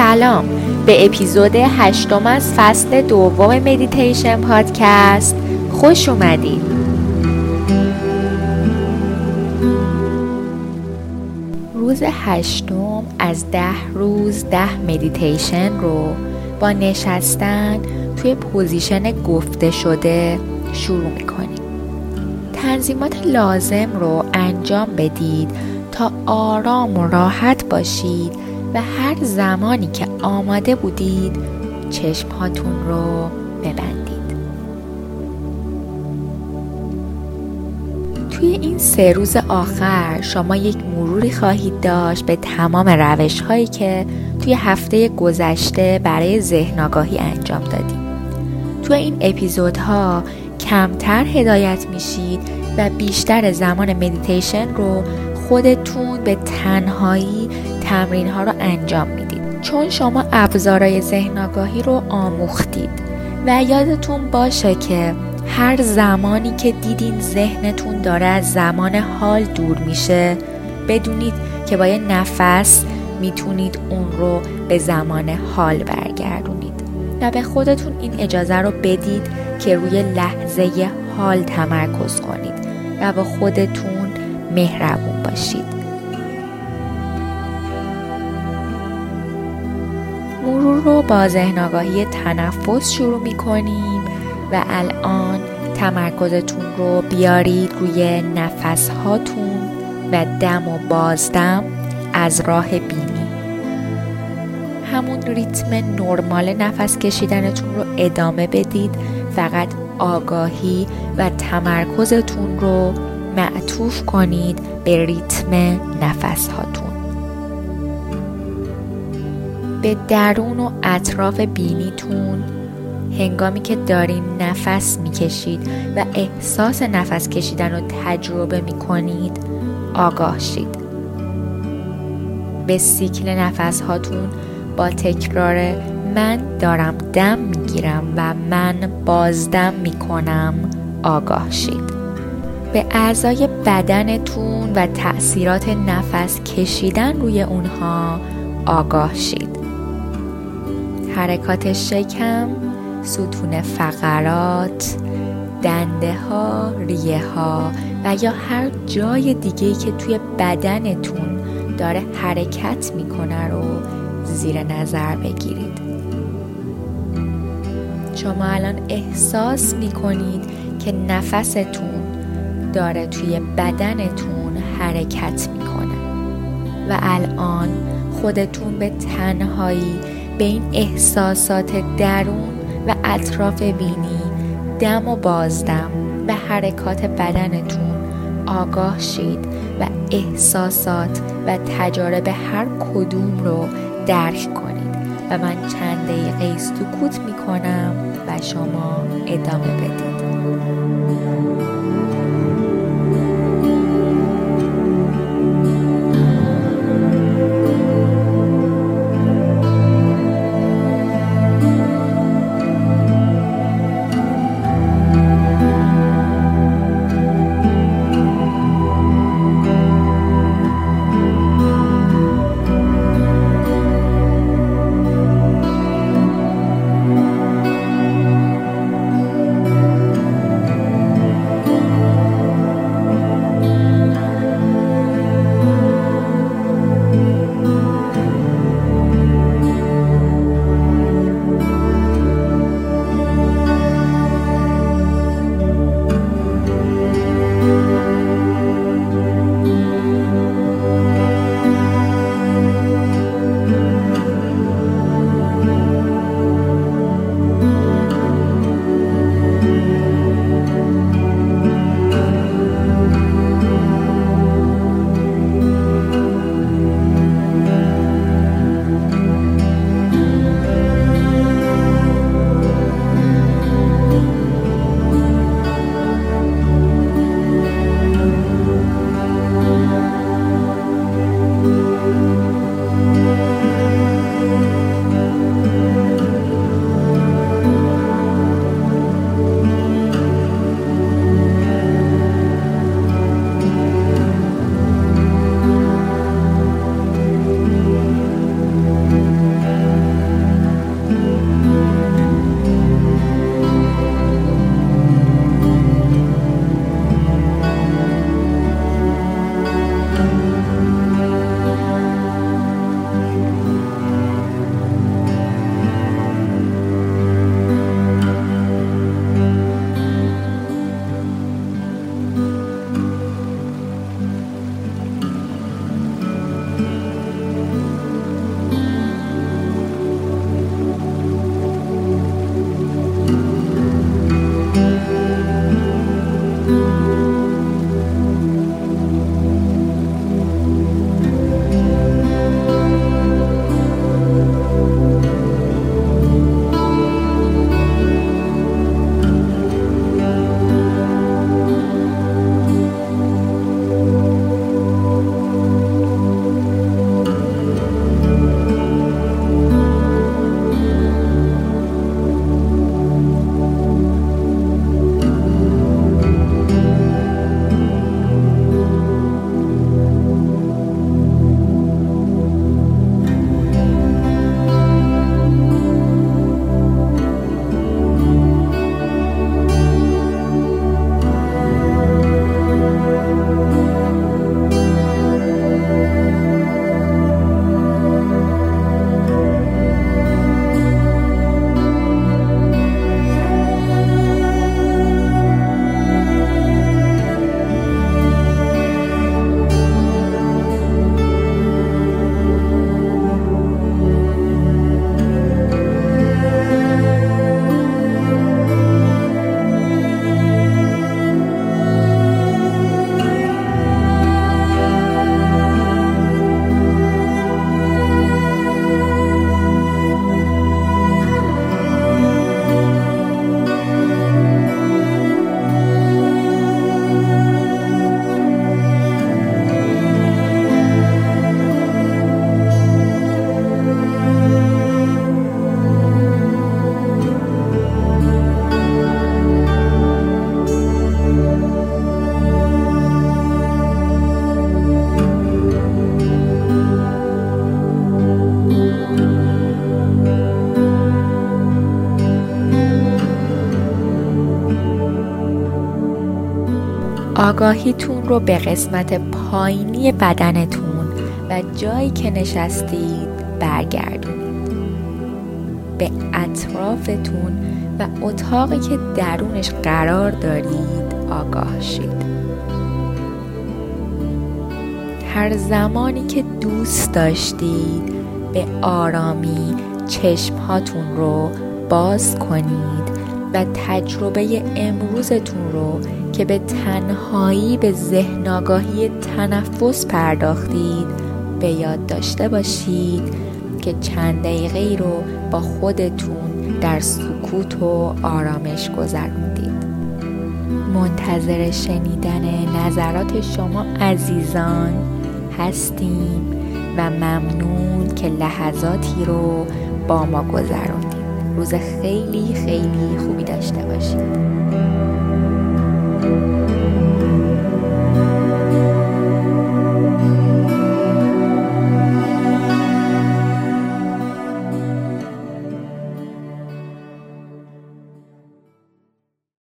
سلام. به اپیزود هشتم از فصل دوم مدیتیشن پادکست خوش اومدید روز هشتم از ده روز ده مدیتیشن رو با نشستن توی position گفته شده شروع می‌کنیم. تنظیمات لازم رو انجام بدید تا آرام و راحت باشید. و هر زمانی که آماده بودید چشمهاتون رو ببندید. توی این سه روز آخر شما یک مروری خواهید داشت به تمام روش هایی که توی هفته گذشته برای ذهن آگاهی انجام دادیم. توی این اپیزودها کمتر هدایت میشید و بیشتر زمان مدیتیشن رو خودتون به تنهایی تمرین ها رو انجام می‌دید. چون شما ابزارهای ذهن آگاهی رو آموختید. و یادتون باشه که هر زمانی که دیدین ذهنتون داره از زمان حال دور میشه بدونید که با یه نفس می‌تونید اون رو به زمان حال برگردونید. و به خودتون این اجازه رو بدید که روی لحظه حال تمرکز کنید و با خودتون مهربون باشید. رو با ذهن آگاهی تنفس شروع می کنیم و الان تمرکزتون رو بیارید روی نفس هاتون و دم و بازدم از راه بینی. همون ریتم نرمال نفس کشیدنتون رو ادامه بدید. فقط آگاهی و تمرکزتون رو معطوف کنید به ریتم نفس هاتون به درون و اطراف بینیتون. هنگامی که دارین نفس می‌کشید و احساس نفس کشیدن رو تجربه می‌کنید آگاه شید. به سیکل نفس هاتون با تکرار من دارم دم می‌گیرم و من بازدم می‌کنم آگاه شید. به اعضای بدنتون و تأثیرات نفس کشیدن روی اونها آگاه شید. حرکات شکم ستون فقرات دنده ها ریه ها و یا هر جای دیگه که توی بدنتون داره حرکت می‌کنه رو زیر نظر بگیرید. شما الان احساس می‌کنید که نفستون داره توی بدنتون حرکت می‌کنه و الان خودتون به تنهایی به این احساسات درون و اطراف بینی دم و بازدم و حرکات بدنتون. آگاه شید و احساسات و تجارب هر کدوم رو درک کنید. و من چند دقیقه سکوت می‌کنم و شما ادامه بدید. آگاهیتون رو به قسمت پایینی بدنتون و جایی که نشستید برگردونید به اطرافتون و اتاقی که درونش قرار دارید آگاه شید. هر زمانی که دوست داشتید به آرامی چشمهاتون رو باز کنید و تجربه امروزتون رو که به تنهایی به ذهن آگاهی تنفس پرداختید. به یاد داشته باشید که چند دقیقه رو با خودتون در سکوت و آرامش گذروندید منتظر شنیدن نظرات شما عزیزان هستیم و ممنون که لحظاتی رو با ما گذروندید. روز خیلی خیلی خوبی داشته باشید.